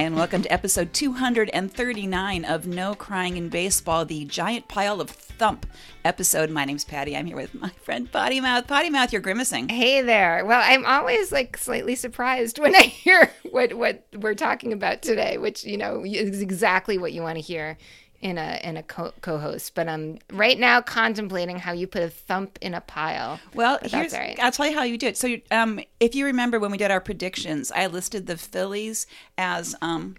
Hi, and welcome to episode 239 of No Crying in Baseball, the giant pile of thump episode. My name's Patty. I'm here with my friend Potty Mouth. Potty Mouth, you're grimacing. Hey there. Well, I'm always like slightly surprised when I hear what what we're talking about today, which you know is exactly what you want to hear in a in a co- co-host. But I'm right now contemplating how you put a thump in a pile. Well, here's, right. I'll tell you how you do it. So, um, if you remember when we did our predictions, I listed the Phillies as um,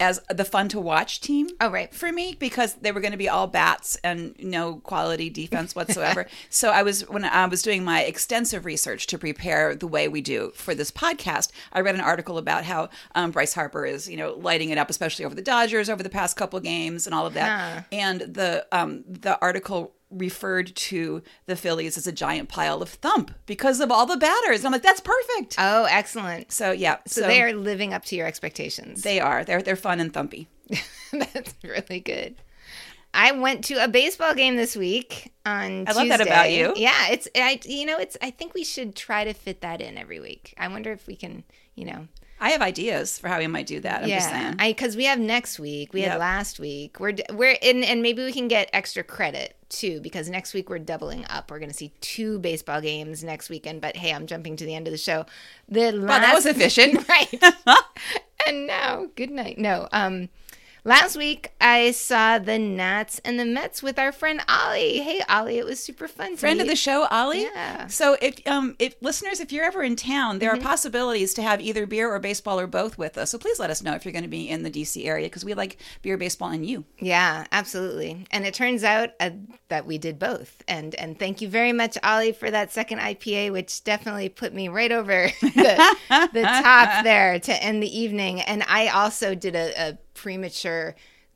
as the fun to watch team. Oh, right. for me because they were going to be all bats and no quality defense whatsoever. so I was when I was doing my extensive research to prepare the way we do for this podcast. I read an article about how um, Bryce Harper is you know lighting it up, especially over the Dodgers over the past couple games and all of that. Huh. And the um, the article referred to the Phillies as a giant pile of thump because of all the batters. And I'm like, that's perfect. Oh, excellent. so yeah, So, they are living up to your expectations. they are they're they're fun and thumpy. That's really good. I went to a baseball game this week on I love that about you. Yeah, it's I you know, it's I think we should try to fit that in every week. I wonder if we can, you know. I have ideas for how we might do that. I'm just saying. Cuz we have next week. We Yep. had last week. We're we're and and maybe we can get extra credit too because next week we're doubling up. We're going to see two baseball games next weekend, but hey, I'm jumping to the end of the show. The last Well, that was efficient. right. and now, good night. No, um, last week I saw the Nats and the Mets with our friend Ollie. Hey, Ollie, it was super fun. to friend of the show, Ollie. Yeah. Mm-hmm. So if um if listeners, if you're ever in town, there are possibilities to have either beer or baseball or both with us. So please let us know if you're going to be in the DC area because we like beer, baseball, and you. Yeah, absolutely. And it turns out uh, that we did both. And and thank you very much, Ollie, for that second IPA, which definitely put me right over the, the top there to end the evening. And I also did a, a premature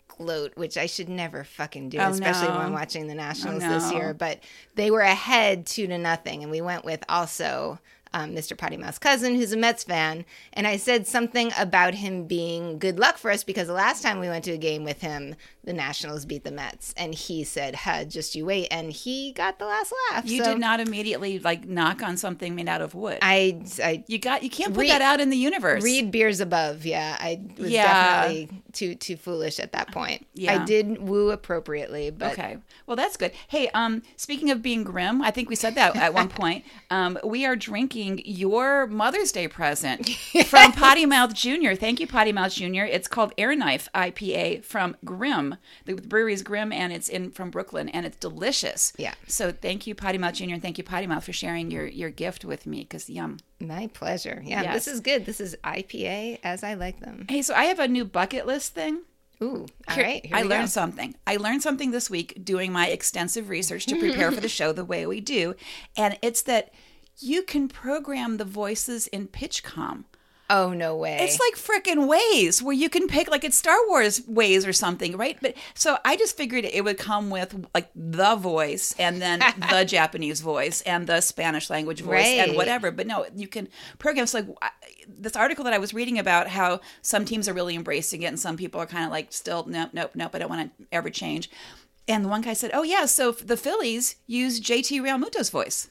gloat, which I should never fucking do, Oh, especially no. when I'm watching the Nationals Oh, this year. But they were ahead two to nothing, and we went with also. Um, Mr. Potty Mouth's cousin, who's a Mets fan, and I said something about him being good luck for us because the last time we went to a game with him, the Nationals beat the Mets, and he said, "Huh, just you wait," and he got the last laugh. You So did not immediately like knock on something made out of wood. I, I you got you can't put Read- that out in the universe. read beers above. Yeah, I was Yeah. definitely too too foolish at that point. Yeah. I did woo appropriately, but Okay. Well, that's good. Hey, um, speaking of being grim, I think we said that at one point. Um, we are drinking your Mother's Day present from Potty Mouth Jr. Thank you, Potty Mouth Jr. It's called Air Knife IPA from Grimm. The brewery is Grimm, and it's in from Brooklyn, and it's delicious. Yeah. So thank you, Potty Mouth Jr. and thank you, Potty Mouth, for sharing your your gift with me. Because yum. my pleasure. Yeah, Yes. this is good. This is IPA as I like them. Hey, so I have a new bucket list thing. Ooh, all Here- right. I learned go. something. I learned something this week doing my extensive research to prepare for the show the way we do. And it's that you can program the voices in PitchCom. Oh no way! It's like frickin' ways where you can pick like it's Star Wars ways or something, right? But so I just figured it would come with like the voice and then the Japanese voice and the Spanish language voice and whatever. But no, you can program. So like this article that I was reading about how some teams are really embracing it and some people are kind of like still nope, nope, nope. I don't want to ever change. And the one guy said, "Oh yeah, so the Phillies use JT Realmuto's voice."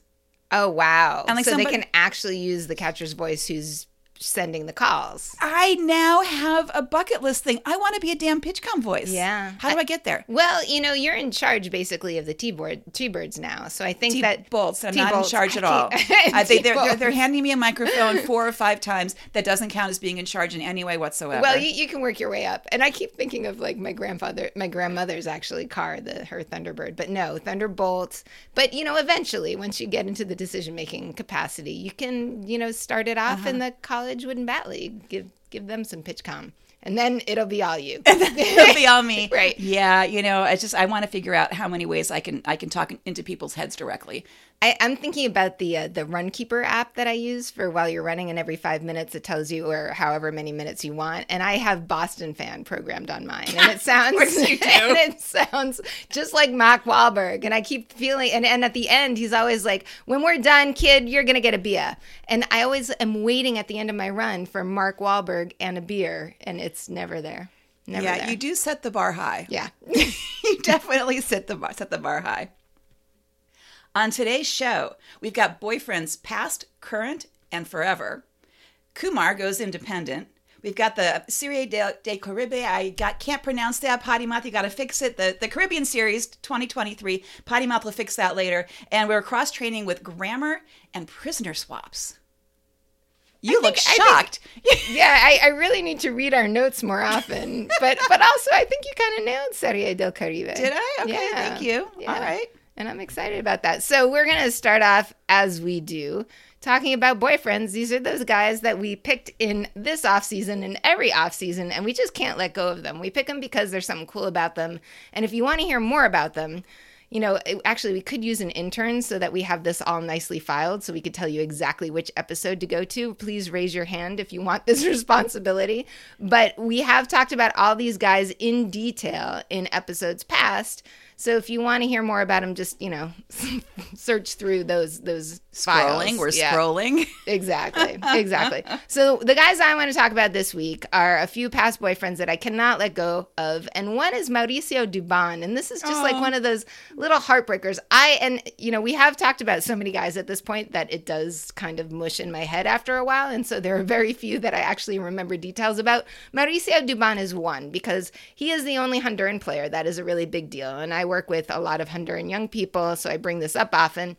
oh wow! And, like, so somebody- they can actually use the catcher's voice who's sending the calls. I now have a bucket list thing. I want to be a damn PitchCom voice. Yeah. How do I get there? Well, you know, you're in charge basically of the T-board, T-birds now. So I think that bolts. I'm not in charge at I all. I think they're, they're they're handing me a microphone four or five times. That doesn't count as being in charge in any way whatsoever. Well, you, you can work your way up. And I keep thinking of like my grandfather, my grandmother's actually car, the her Thunderbird. But no, Thunderbolt. But you know, eventually, once you get into the decision making capacity, you can you know start it off Uh-huh. in the college wooden bat league. Give give them some PitchCom, and then it'll be all you. It'll be on me. Right. Yeah. You know, I just I want to figure out how many ways I can I can talk into people's heads directly. I, I'm thinking about the uh, the Runkeeper app that I use for while you're running, and every five minutes it tells you or however many minutes you want. And I have Boston fan programmed on mine, and it sounds course you do. and it sounds just like Mark Wahlberg. And I keep feeling, and, and at the end he's always like, "When we're done, kid, you're gonna get a beer." And I always am waiting at the end of my run for Mark Wahlberg and a beer, and it's never there. Never yeah, there. you do set the bar high. Yeah. you definitely set the bar set the bar high. On today's show, we've got boyfriends past, current, and forever. Kumar goes independent. We've got the Serie de, de Caribe. I got can't pronounce that. Potty mouth. You got to fix it. The the Caribbean series 2023. Potty mouth will fix that later. And we're cross training with grammar and prisoner swaps. You look think- I shocked. yeah, I, I really need to read our notes more often. But but also, I think you kind of nailed Serie del Caribe. Did I? Okay, Yeah. thank you. Yeah. All right. And I'm excited about that. So we're going to start off as we do talking about boyfriends. These are those guys that we picked in this off season and every off season, and we just can't let go of them. We pick them because there's something cool about them. And if you want to hear more about them, you know, actually, we could use an intern so that we have this all nicely filed so we could tell you exactly which episode to go to. Please raise your hand if you want this responsibility. But we have talked about all these guys in detail in episodes past. So if you want to hear more about them, just, you know, search through those those Scrolling. files. We're Yeah. scrolling. Exactly. Exactly. so the guys I want to talk about this week are a few past boyfriends that I cannot let go of, and one is Mauricio Dubon, and this is just like one of those little heartbreakers. I and you know we have talked about so many guys at this point that it does kind of mush in my head after a while, and so there are very few that I actually remember details about. Mauricio Dubon is one because he is the only Honduran player. That is a really big deal, and I work with a lot of Honduran young people, so I bring this up often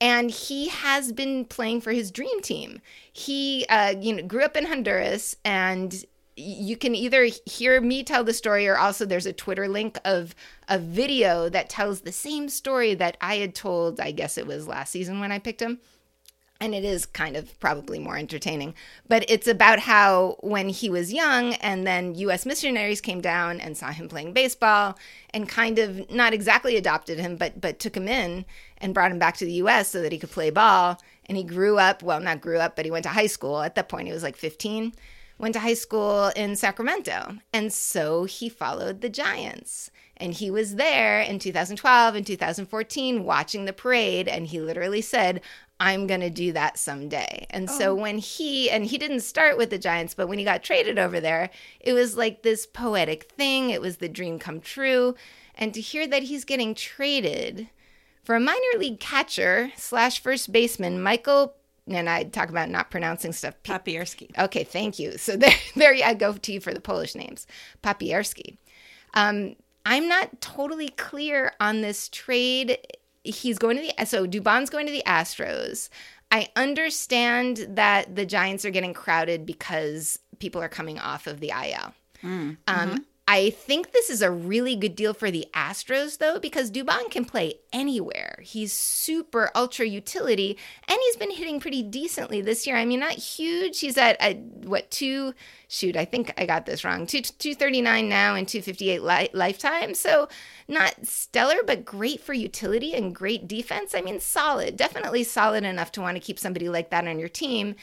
and he has been playing for his dream team. He, uh, you know, grew up in Honduras, and you can either hear me tell the story, or also there's a Twitter link of a video that tells the same story that I had told. I guess it was last season when I picked him and it is kind of probably more entertaining. But it's about how when he was young, and then U.S. missionaries came down and saw him playing baseball, and kind of not exactly adopted him, but but took him in and brought him back to the U.S. so that he could play ball. And he grew up. Well, not grew up, but he went to high school. At that point, he was like 15. Went to high school in Sacramento, and so he followed the Giants. And he was there in 2012 and 2014 watching the parade. And he literally said, I'm going to do that someday. And so when he, and he didn't start with the Giants, but when he got traded over there, it was like this poetic thing. It was the dream come true. And to hear that he's getting traded for a minor league catcher slash first baseman, Michael, and I talk about not pronouncing stuff. Papierski. Okay, thank you. So there, there I go to you for the Polish names. Papierski. Um, I'm not totally clear on this trade. He's going to the so Dubon's going to the Astros. I understand that the Giants are getting crowded because people are coming off of the IL. Um, I think this is a really good deal for the Astros, though, because Dubon can play anywhere. He's super ultra utility, and he's been hitting pretty decently this year. I mean, not huge. He's at, at what two? Shoot, I think I got this wrong. Two two thirty nine now and two fifty eight li- lifetime. So not stellar, but great for utility and great defense. I mean, solid, definitely solid enough to want to keep somebody like that on your team.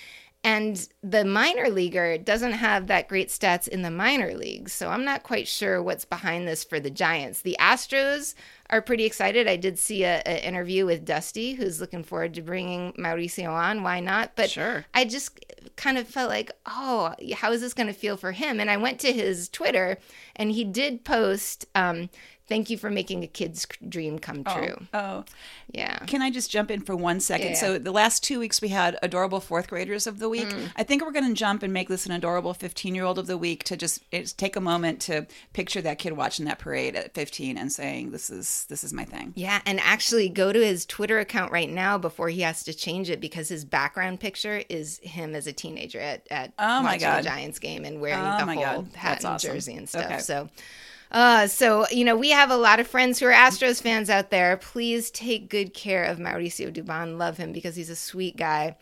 And the minor leaguer doesn't have that great stats in the minor leagues. So I'm not quite sure what's behind this for the Giants. The Astros are pretty excited. I did see a, a interview with Dusty, who's looking forward to bringing Mauricio on. Why not? But Sure. I just kind of felt like, oh, how is this going to feel for him? And I went to his Twitter, and he did post, um, "Thank you for making a kid's dream come true." Oh, Yeah. Can I just jump in for one second? Yeah. So the last two weeks we had adorable fourth graders of the week. Mm. I think we're going to jump and make this an adorable 15 year old of the week to just it's, take a moment to picture that kid watching that parade at 15 and saying, "This is this is my thing." Yeah, and actually go to his Twitter account right now before he has to change it because his background picture is him as a teenager at, at Oh my watching God. a Giants game and wearing Oh the whole God. hat That's and awesome. jersey and stuff. Okay. So uh, so, you know, we have a lot of friends who are Astros fans out there. Please take good care of Mauricio Dubon. Love him because he's a sweet guy.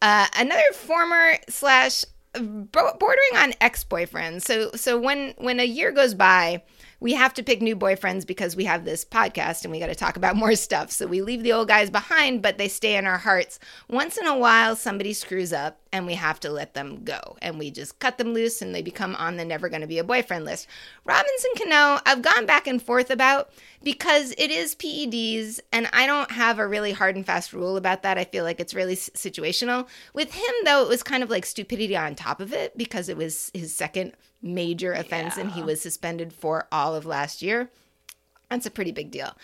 Uh, another former slash bordering on ex-boyfriend. So so when when a year goes by, we have to pick new boyfriends because we have this podcast and we got to talk about more stuff. So we leave the old guys behind, but they stay in our hearts. Once in a while, somebody screws up and we have to let them go. And we just cut them loose and they become on the never going to be a boyfriend list. Robinson Cano, I've gone back and forth about because it is PEDs and I don't have a really hard and fast rule about that. I feel like it's really situational. With him, though, it was kind of like stupidity on top of it because it was his second major offense and he was suspended for all of last year. That's a pretty big deal.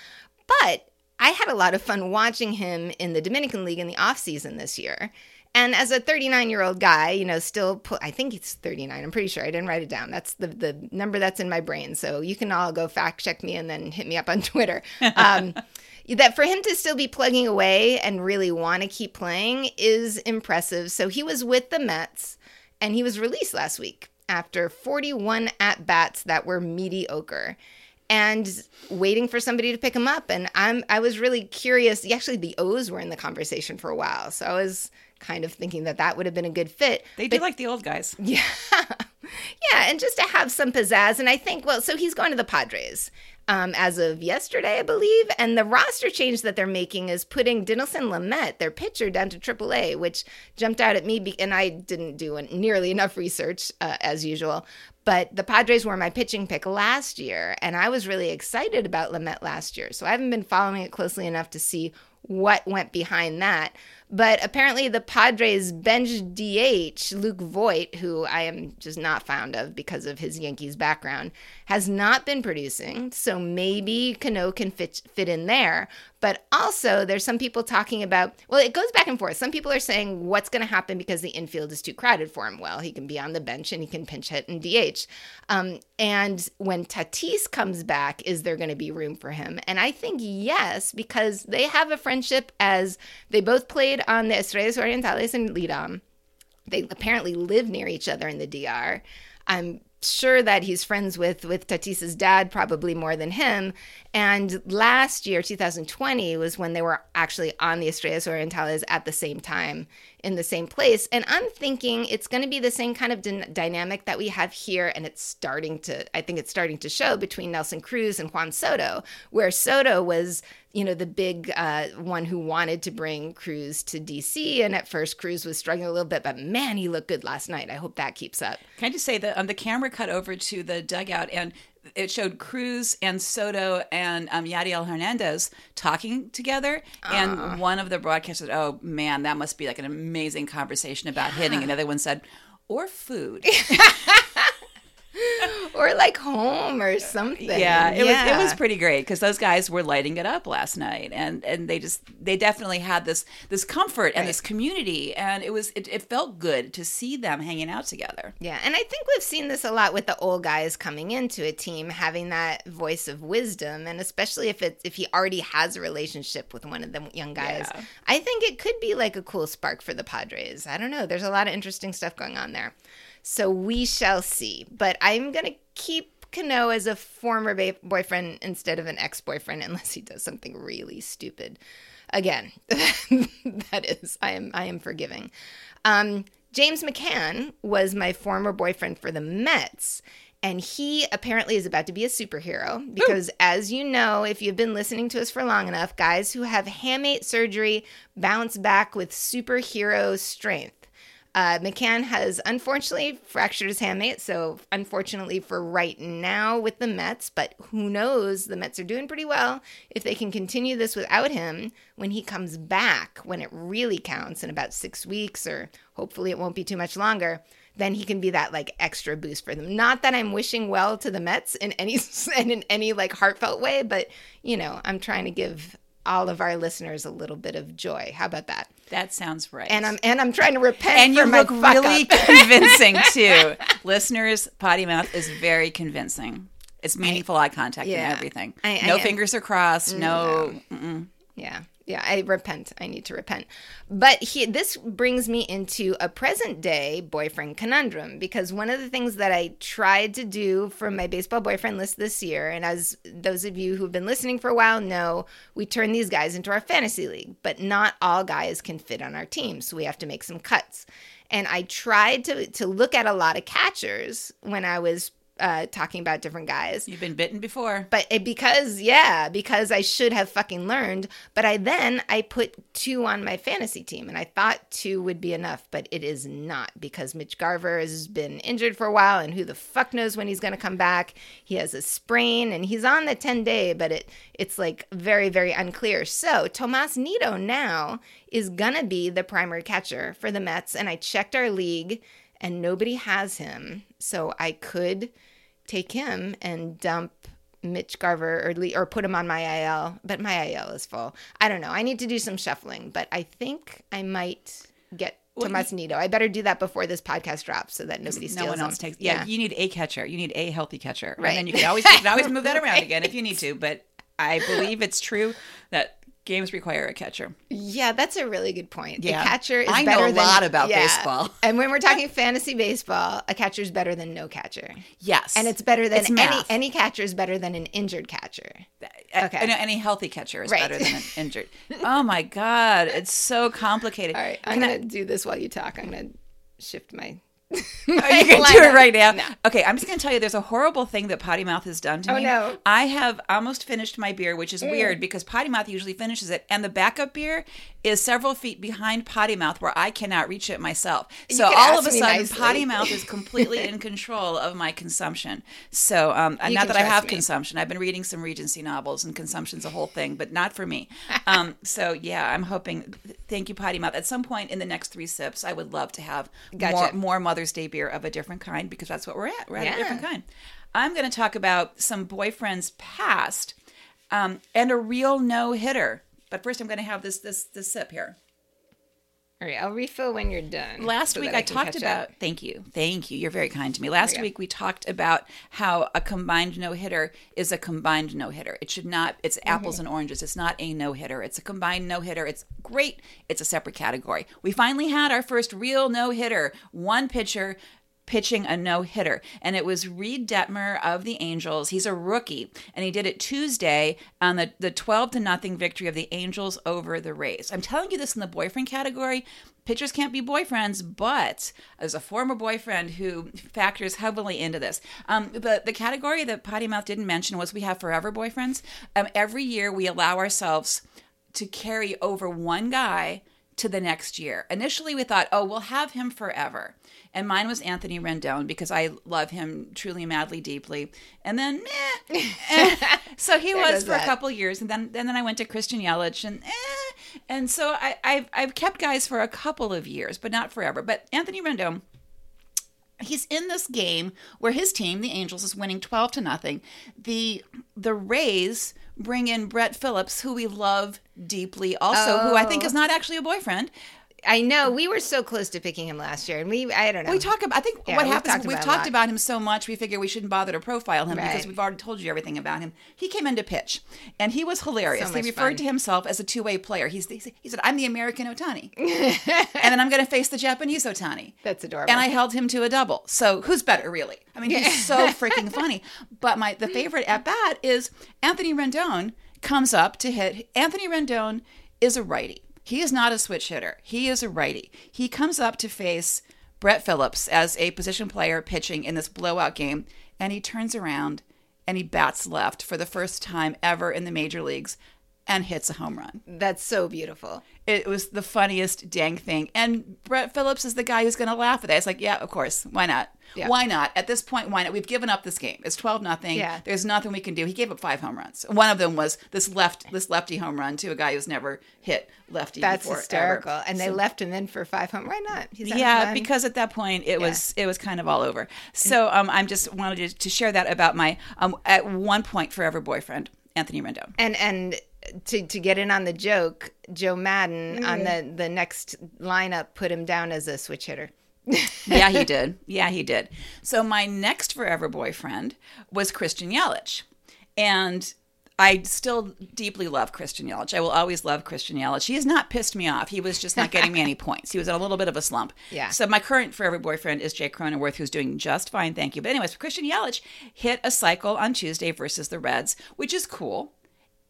But I had a lot of fun watching him in the Dominican League in the offseason this year. And as a 39 year old guy, you know, still put, I think it's 39. I'm pretty sure I didn't write it down. That's the, the number that's in my brain. So you can all go fact check me and then hit me up on Twitter. Um, that for him to still be plugging away and really want to keep playing is impressive. So he was with the Mets and he was released last week after 41 at bats that were mediocre and waiting for somebody to pick him up. And I'm I was really curious. Actually the O's were in the conversation for a while. So I was kind of thinking that that would have been a good fit They do like the old guys. yeah. yeah, and just to have some pizzazz. And I think, well, so he's going to the Padres um, as of yesterday, I believe. And the roster change that they're making is putting Dinelson Lamet, their pitcher, down to AAA, which jumped out at me. Be- and I didn't do nearly enough research uh, as usual. But the Padres were my pitching pick last year, and I was really excited about Lamet last year. So I haven't been following it closely enough to see what went behind that. But apparently, the Padres bench DH, Luke Voit, who I am just not fond of because of his Yankees background, has not been producing. So maybe Cano can fit, fit in there. But also, there's some people talking about, well, it goes back and forth. Some people are saying what's going to happen because the infield is too crowded for him. Well, he can be on the bench and he can pinch hit and DH. Um, and when Tatis comes back, is there going to be room for him? And I think yes, because they have a friendship as they both played on the Estrellas Orientales and Lidom. They apparently live near each other in the DR. I'm sure that he's friends with with Tatis's dad probably more than him. And last year, 2020, was when they were actually on the Estrellas Orientales at the same time in the same place. And I'm thinking it's going to be the same kind of d- dynamic that we have here. And it's starting to, I think it's starting to show between Nelson Cruz and Juan Soto, where Soto was, you know, the big uh, one who wanted to bring Cruz to DC. And at first, Cruz was struggling a little bit, but man, he looked good last night. I hope that keeps up. Can I just say that um, the camera cut over to the dugout and it showed Cruz and Soto and um, Yadiel Hernandez talking together, and Ah. one of the broadcasters, oh man, that must be like an amazing conversation about hitting. Another one said, or food. Or like home or something. yeah, it was it was pretty great because those guys were lighting it up last night, and and they just they definitely had this this comfort and this community, and it was it, it felt good to see them hanging out together. Yeah, and I think we've seen this a lot with the old guys coming into a team having that voice of wisdom, and especially if it if he already has a relationship with one of the young guys, Yeah. I think it could be like a cool spark for the Padres. I don't know. There's a lot of interesting stuff going on there, so we shall see. But I'm gonna keep Cano as a former ba- boyfriend instead of an ex boyfriend, unless he does something really stupid. Again, that is, I am I am forgiving. Um, James McCann was my former boyfriend for the Mets. And he apparently is about to be a superhero because, as you know, if you've been listening to us for long enough, guys who have hamate surgery bounce back with superhero strength. Uh, McCann has unfortunately fractured his hamate, so unfortunately for right now with the Mets, but who knows? The Mets are doing pretty well. If they can continue this without him, when he comes back, when it really counts in about six weeks, or hopefully it won't be too much longer, then he can be that like extra boost for them. Not that I'm wishing well to the Mets in any and in any like heartfelt way, but you know, I'm trying to give all of our listeners a little bit of joy. How about that? That sounds right. And I'm and I'm trying to repent and you look really convincing too. Listeners, potty mouth is very convincing. It's meaningful eye contact yeah. and everything. I- I no am- fingers are crossed. No. Mm, yeah. Yeah, I repent. I need to repent. But he, this brings me into a present day boyfriend conundrum because one of the things that I tried to do for my baseball boyfriend list this year, and as those of you who've been listening for a while know, we turn these guys into our fantasy league, but not all guys can fit on our team. So we have to make some cuts. And I tried to, to look at a lot of catchers when I was uh, talking about different guys. You've been bitten before. but it, because yeah because i should have fucking learned. But i then i put two on my fantasy team and i thought two would be enough but it is not because mitch garver has been injured for a while and who the fuck knows when he's going to come back. He has a sprain and he's on the 10 day but it it's like very very unclear. So Tomas Nido now is going to be the primary catcher for the mets and i checked our league and nobody has him. So i could take him and dump Mitch Garver or le- or put him on my IL, but my IL is full. I don't know. I need to do some shuffling, but I think I might get Tomas Nido. I better do that before this podcast drops so that nobody steals no one else them. takes. Yeah, you need a catcher. You need a healthy catcher, Right. and then you can always you can always move that around again if you need to. But I believe it's true that games require a catcher. Yeah, that's a really good point. Yeah. A catcher is I know better a than, lot about yeah. baseball. And when we're talking fantasy baseball, a catcher is better than no catcher. Yes, And it's better than It's any any catcher is better than an injured catcher. okay. okay. know any healthy catcher is Right. better than an injured. oh my god, it's so complicated. All right, I'm gonna do this while you talk. I'm gonna shift my. Oh, you can do it right now. No. Okay, I'm just going to tell you there's a horrible thing that Potty Mouth has done to Oh, me. no. Mm. I have almost finished my beer, which is weird because Potty Mouth usually finishes it, and the backup beer is several feet behind Potty Mouth where I cannot reach it myself. So all of a sudden. Potty Mouth is completely in control of my consumption. So um, not that I have me. consumption. I've been reading some Regency novels, and consumption's a whole thing, but not for me. Um, so yeah, I'm hoping. Thank you, Potty Mouth. At some point in the next three sips, I would love to have Gotcha. more, more Mother's Day beer of a different kind because that's what we're at. We're at Yeah. a different kind. I'm going to talk about some boyfriends past um, and a real no hitter. But first, I'm going to have this this this sip here. All right, I'll refill when you're done. Last so week that I, talked about up. thank you. Thank you. You're very kind to me. Last Oh, yeah. week we talked about how a combined no-hitter is a combined no-hitter. It should not it's apples Mm-hmm. and oranges. It's not a no-hitter. It's a combined no-hitter. It's great. It's a separate category. We finally had our first real no-hitter. One pitcher pitching a no hitter. And it was Reid Detmer of the Angels. He's a rookie. And he did it Tuesday on the, the 12 to nothing victory of the Angels over the Rays. I'm telling you this in the boyfriend category. Pitchers can't be boyfriends, but as a former boyfriend who factors heavily into this, um, the the category that Potty Mouth didn't mention was we have forever boyfriends. Um, every year we allow ourselves to carry over one guy to the next year. Initially, we thought, oh, we'll have him forever. And mine was Anthony Rendon because I love him truly, madly, deeply. And then. Eh. so he was for a that. couple years. And then, and then I went to Christian Yelich and eh. And so I, I've, I've kept guys for a couple of years, but not forever. But Anthony Rendon, he's in this game where his team, the Angels, is winning twelve to nothing. The the Rays bring in Brett Phillips, who we love deeply, also, who I think Oh. is not actually a boyfriend. I know we were so close to picking him last year, and we I don't know. We talk about. I think Yeah, what we've happens. talked We've about talked about him so much. We figure we shouldn't bother to profile him because we've already told you everything about him. He came in to pitch, and he was hilarious. So he referred fun. to himself as a two-way player. He's, he said, "I'm the American Otani, and then I'm going to face the Japanese Otani." That's adorable. And I held him to a double. So who's better, really? I mean, he's so freaking funny. But my the favorite at bat is Anthony Rendon comes up to hit. Anthony Rendon is a righty. He is not a switch hitter. He is a righty. He comes up to face Brett Phillips as a position player pitching in this blowout game, and he turns around and he bats left for the first time ever in the major leagues and hits a home run. That's so beautiful. It was the funniest dang thing. And Brett Phillips is the guy who's going to laugh at that. It's like, yeah, of course. Why not? Yeah. Why not? At this point, why not? We've given up this game. It's 12 nothing. Yeah. There's nothing we can do. He gave up five home runs. One of them was this left this lefty home run to a guy who's never hit lefty That's before, hysterical. ever. And they left him in for five home. Why not? He's Yeah, because at that point it was it was kind of all over. So um, I'm just wanted to, to share that about my um, at one point forever boyfriend Anthony Rendon. and and to to get in on the joke, Joe Maddon on Mm-hmm. the the next lineup put him down as a switch hitter. yeah, he did. Yeah, he did. So my next forever boyfriend was Christian Yelich. And I still deeply love Christian Yelich. I will always love Christian Yelich. He has not pissed me off. He was just not getting me any points. He was in a little bit of a slump. Yeah. So my current forever boyfriend is Jake Cronenworth, who's doing just fine, thank you. But anyways, Christian Yelich hit a cycle on Tuesday versus the Reds, which is cool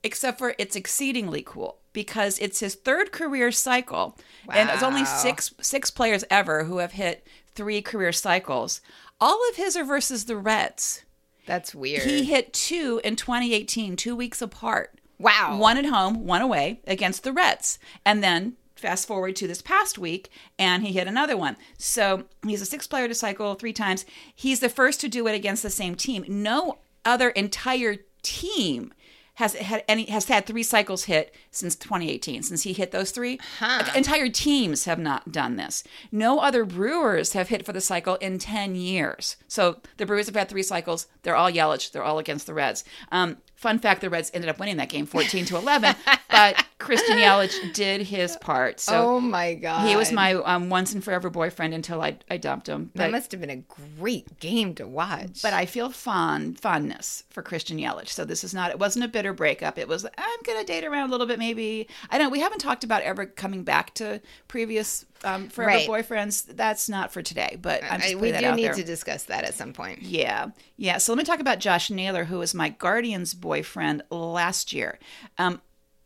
except for it's exceedingly cool because it's his third career cycle. And there's only six six players ever who have hit three career cycles. All of his are versus the reds. That's weird. he hit two in 2018 two weeks apart. Wow. one at home one away against the reds. And then fast forward to this past week and he hit another one. So he's a six player to cycle three times. He's the first to do it against the same team. No other entire team has had any has had three cycles hit since 2018 since he hit those three. Huh. Entire teams have not done this. No other brewers have hit for the cycle in 10 years. So the brewers have had three cycles. They're all Yelich. They're all against the reds. Um, fun fact the reds ended up winning that game 14 to 11 but Christian Yelich did his part. So oh my god, he was my um, once and forever boyfriend until I, I dumped him. That must have been a great game to watch. but I feel fond fondness for Christian Yelich. So this is not. It wasn't a bitter breakup. It was I'm gonna date around a little bit. Maybe I don't. Know. We haven't talked about ever coming back to previous um, forever Right. boyfriends. That's not for today. But I'm just I- we do need there. to discuss that at some point. Yeah. Yeah. So let me talk about Josh Naylor, who was my Guardians boyfriend last year. Um,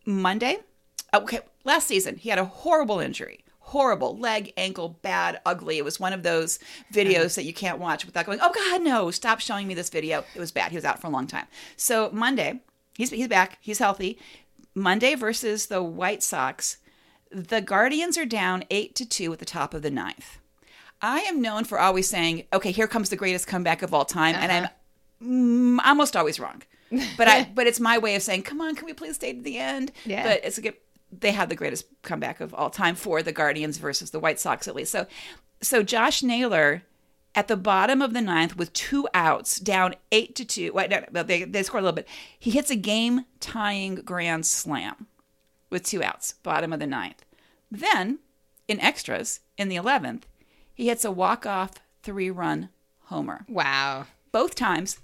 Monday, okay, last season, he had a horrible injury. Horrible leg, ankle, bad, ugly. It was one of those videos that you can't watch without going, oh God, no, stop showing me this video. It was bad. He was out for a long time. So Monday, he's, he's back. He's healthy. Monday versus the White Sox, the Guardians are down 8 to 2 at the top of the ninth. I am known for always saying, okay, here comes the greatest comeback of all time. And I'm mm, almost always wrong. But I but it's my way of saying, come on, can we please stay to the end? Yeah. But it's a good they had the greatest comeback of all time for the Guardians versus the White Sox at least. So so Josh Naylor at the bottom of the ninth with two outs, down eight to two. Wait, no, no, they they scored a little bit. He hits a game tying grand slam with two outs, bottom of the ninth. Then, in extras, in the eleventh, he hits a walk off three run homer Wow. both times,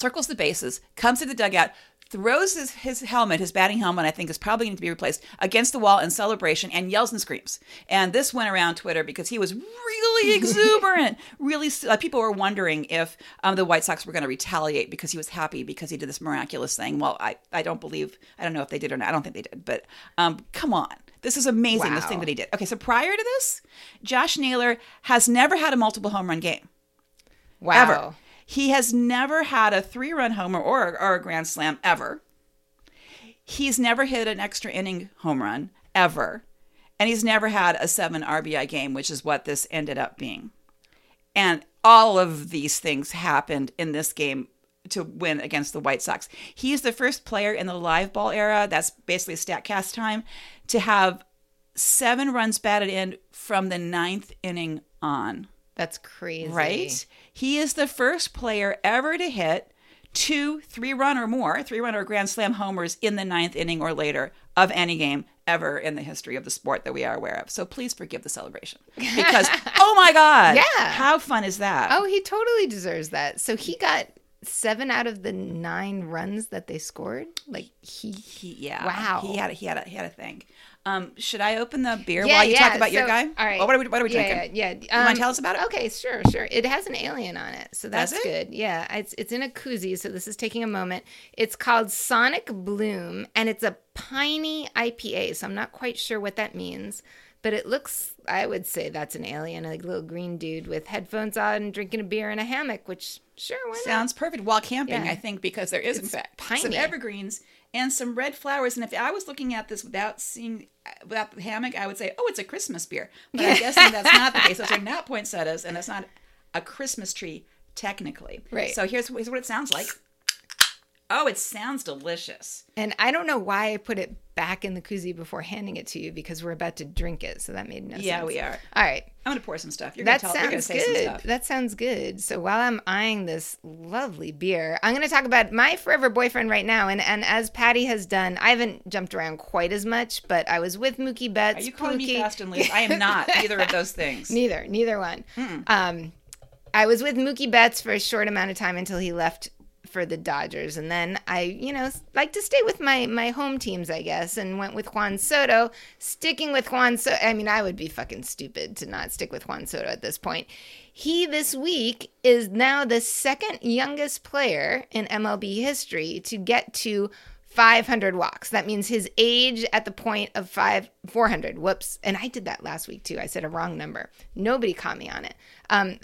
circles the bases, comes to the dugout, throws his, his helmet, his batting helmet, I think is probably going to be replaced, against the wall in celebration and yells and screams. And this went around Twitter because he was really exuberant. really, uh, people were wondering if um, the White Sox were going to retaliate because he was happy because he did this miraculous thing. Well, I, I don't believe, I don't know if they did or not. I don't think they did. But um, come on. This is amazing, this thing that he did. Okay, so prior to this, Josh Naylor has never had a multiple home run game Wow. ever. He has never had a three run homer or, or a grand slam ever. He's never hit an extra inning home run ever. And he's never had a seven RBI game, which is what this ended up being. And all of these things happened in this game to win against the White Sox. He's the first player in the live ball era, that's basically StatCast time, to have seven runs batted in from the ninth inning on That's crazy. right? He is the first player ever to hit two three run or more, three run or grand slam homers in the ninth inning or later of any game ever in the history of the sport that we are aware of. So please forgive the celebration. Because, oh my God. Yeah. How fun is that? Oh, he totally deserves that. So he got seven out of the nine runs that they scored. Like he. He, yeah. Wow. He had a, he had a, he had a thing. Um, should I open the beer Yeah, while you yeah. talk about your guy? All right. Oh, what are we, what are we yeah, drinking? Yeah, yeah. You want Um, to tell us about it? Okay, sure, sure. It has an alien on it, so that's good. Yeah, it's it's in a koozie, so this is taking a moment. It's called Sonic Bloom, and it's a piney IPA. So I'm not quite sure what that means, but it looks. I would say that's an alien, a little green dude with headphones on, drinking a beer in a hammock. Which sure, why not? Sounds perfect while camping, Yeah. I think, because there is, in It's fact, some evergreens and some red flowers. And if I was looking at this without seeing, without the hammock, I would say, oh, it's a Christmas beer. But I'm guessing that's not the case. Those are not poinsettias, and that's not a Christmas tree, technically. Right. So here's, here's what it sounds like. Oh, it sounds delicious. And I don't know why I put it back in the koozie before handing it to you because we're about to drink it, so that made no sense. Yeah, we are. All right. I'm going to pour some stuff. You're That going to tell, you're sounds say some good. stuff. That sounds good. So while I'm eyeing this lovely beer, I'm going to talk about my forever boyfriend right now. And and as Patty has done, I haven't jumped around quite as much, but I was with Mookie Betts. Are you calling me fast and loose? I am not either of those things. Neither, neither one. Um, I was with Mookie Betts for a short amount of time until he left for the Dodgers, and then I, you know, like to stay with my my home teams, I guess, and went with Juan Soto. Sticking with Juan Soto, I mean, I would be fucking stupid to not stick with Juan Soto at this point. He this week is now the second youngest player in MLB history to get to 500 walks. That means his age at the point of five 400. Whoops. And I did that last week too. I said a wrong number. Nobody caught me on it. Um,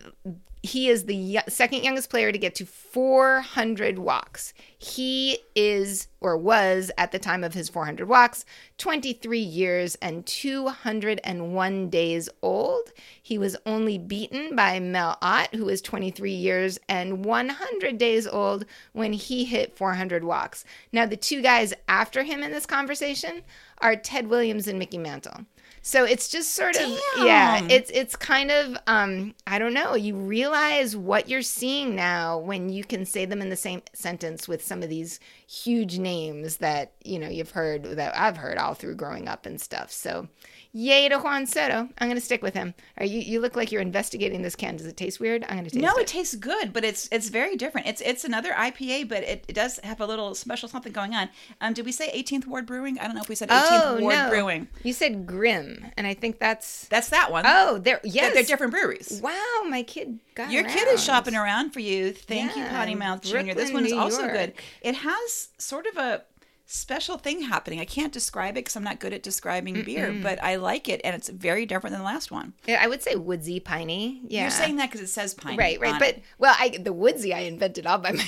he is the second youngest player to get to 400 walks. He is or was at the time of his 400 walks 23 years and 201 days old. He was only beaten by Mel Ott, who is 23 years and 100 days old when he hit 400 walks. Now, the two guys after him in this conversation are Ted Williams and Mickey Mantle. So it's just sort of yeah, it's it's kind of um I don't know, you realize what you're seeing now when you can say them in the same sentence with some of these huge names that, you know, you've heard that I've heard all through growing up and stuff. So yay to Juan Soto. I'm gonna stick with him. Are you you look like you're investigating this can. Does it taste weird? I'm gonna taste No, it. it tastes good, but it's it's very different. It's it's another IPA, but it, it does have a little special something going on. Um, did we say 18th Ward Brewing? I don't know if we said 18th oh Ward no. Brewing. You said Grimm, and I think that's That's that one. Oh, They're- yes. they're different breweries. Wow, my kid got Your kid is shopping around for you. Thank you, Potty Mouth Jr. This one is New also York. good. It has sort of a special thing happening. I can't describe it because I'm not good at describing beer, but I like it, and it's very different than the last one. Yeah, I would say woodsy piney. Yeah. You're saying that because it says piney, right, right. But it. well, I the woodsy I invented all by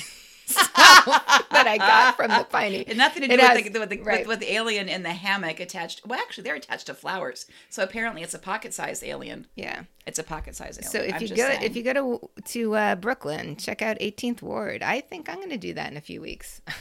myself that I got from the piney. It nothing to do with, has- the, with, the, right. with, with the alien in the hammock attached. Well, actually, they're attached to flowers. So apparently, it's a pocket-sized alien. yeah. It's a pocket-sized alien. So if I'm you go saying. if you go to to uh, Brooklyn, check out 18th Ward. I think I'm going to do that in a few weeks.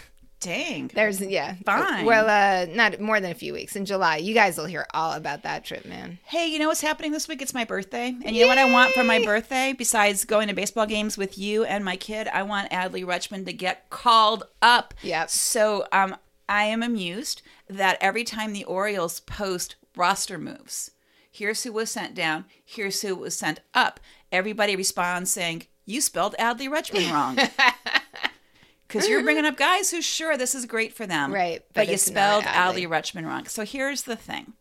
dang, There's yeah, Fine. Well, uh, not more than a few weeks in July. You guys will hear all about that trip, man. Hey, you know what's happening this week? It's my birthday. And you know what I want for my birthday? Besides going to baseball games with you and my kid, I want Adley Rutschman to get called up. Yeah. So um, I am amused that every time the Orioles post roster moves, here's who was sent down, here's who was sent up, everybody responds saying, You spelled Adley Rutschman wrong. Because you're bringing up guys who, sure, this is great for them. Right, But, but you spelled ali. Rutschman wrong. So here's the thing.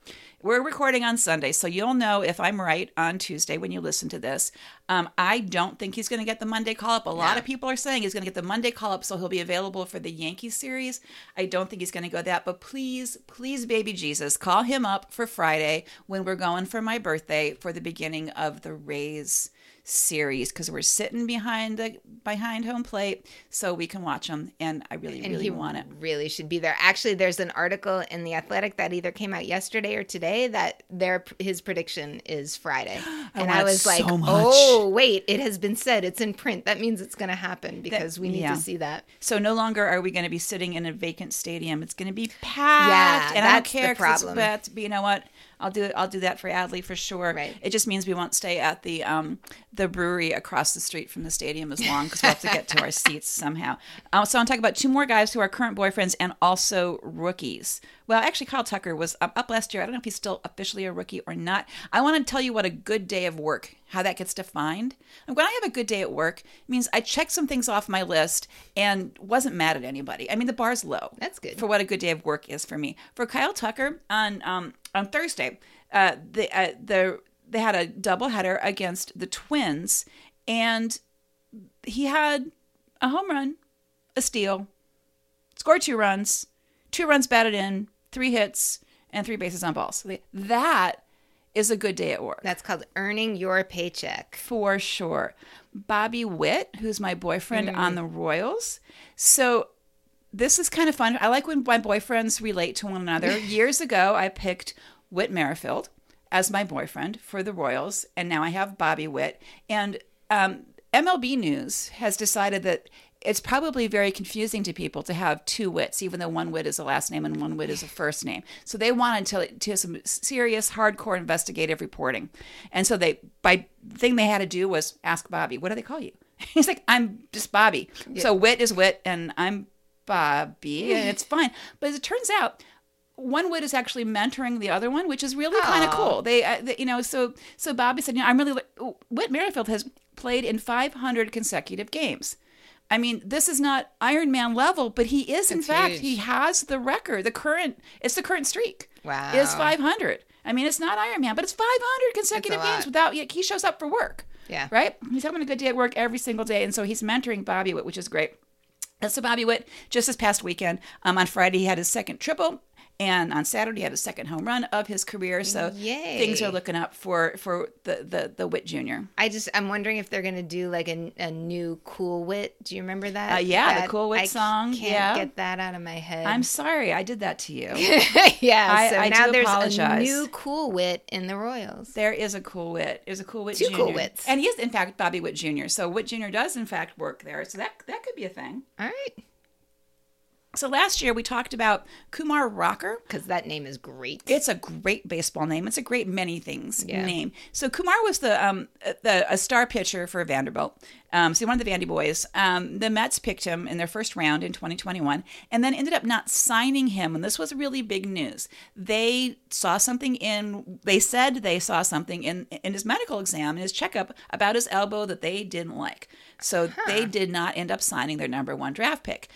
We're recording on Sunday, so you'll know if I'm right on Tuesday when you listen to this. Um, I don't think he's going to get the Monday call up. A lot No. of people are saying he's going to get the Monday call up, so he'll be available for the Yankees series. I don't think he's going to go that, but please, please, baby Jesus, call him up for Friday when we're going for my birthday for the beginning of the Rays series because we're sitting behind the behind home plate so we can watch them, and I really, and really want it. really should be there. Actually, there's an article in the Athletic that either came out yesterday or today that their his prediction is Friday, and I was like, much. "Oh, wait, it has been said. It's in print. That means it's going to happen because we need yeah. to see that." So no longer are we going to be sitting in a vacant stadium. It's going to be packed. Yeah, and I don't that's the care 'cause problem. But you know what? I'll do it. I'll do that for Adley for sure. Right. It just means we won't stay at the um the brewery across the street from the stadium as long because we'll have to get to our seats somehow. Uh, so I'm talking about two more guys who are current boyfriends and also rookies. Well, actually, Kyle Tucker was up, up last year. I don't know if he's still officially a rookie or not. I want to tell you what a good day of work, how that gets defined. And when I have a good day at work, it means I checked some things off my list and wasn't mad at anybody. I mean, the bar's low. That's good. for what a good day of work is for me. For Kyle Tucker on um, on Thursday, uh, the uh, the they had a doubleheader against the Twins, and he had a home run, a steal, scored two runs, two runs batted in, three hits, and three bases on balls. That is a good day at work. That's called earning your paycheck. For sure. Bobby Witt, who's my boyfriend on the Royals. So this is kind of fun. I like when my boyfriends relate to one another. Years ago, I picked Whit Merrifield as my boyfriend for the Royals, and now I have Bobby Witt. And um, MLB News has decided that it's probably very confusing to people to have two wits, even though one wit is a last name and one wit is a first name. So they wanted to to have some serious, hardcore investigative reporting, and so they by thing they had to do was ask Bobby, "What do they call you?" He's like, "I'm just Bobby." So wit is wit, and I'm Bobby, and it's fine. But as it turns out, one wit is actually mentoring the other one, which is really kind of cool. They, uh, they, you know, so so Bobby said, you know, I'm really li- Whit Merrifield has played in 500 consecutive games. I mean, this is not Iron Man level, but he is in That's fact huge. he has the record, the current. It's the current streak. Wow. is 500. I mean, it's not Iron Man, but it's 500 consecutive games without. Yet he shows up for work. Yeah. Right. He's having a good day at work every single day, and so he's mentoring Bobby Witt, which is great. And so Bobby Witt, just this past weekend, um, on Friday he had his second triple, and on Saturday he had his second home run of his career. So Yay. things are looking up for for the the the Witt Jr. I just I'm wondering if they're gonna do like a, a new Cool Wit. Do you remember that? Uh, yeah, the Cool Wit I song, Can't yeah. get that out of my head. I'm sorry I did that to you. yeah. I- so I now there's apologize. a new Cool Wit in the Royals. There is a cool wit. There's a cool wit. Two Jr. Cool Wits. and he is in fact Bobby Witt Jr. So Witt Jr. does in fact work there. So that that could be a thing. All right. So last year we talked about Kumar Rocker. Because that name is great. It's a great baseball name. It's a great many things Yeah. name. So Kumar was the um the a star pitcher for Vanderbilt. Um, so one of the Vandy boys. Um, the Mets picked him in their first round in 2021, and then ended up not signing him. And this was really big news. They saw something in. They said they saw something in in his medical exam in his checkup about his elbow that they didn't like. So they did not end up signing their number one draft pick.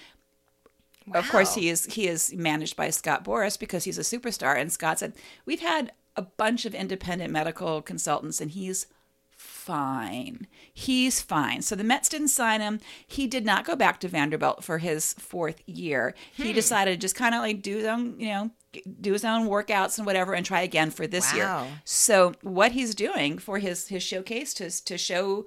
Of course, he is he is managed by Scott Boras because he's a superstar. And Scott said, "We've had a bunch of independent medical consultants, and he's fine. He's fine." So the Mets didn't sign him. He did not go back to Vanderbilt for his fourth year. Hmm. He decided to just kind of like do his own, you know, do his own workouts and whatever, and try again for this Wow. year. So what he's doing for his his showcase to to show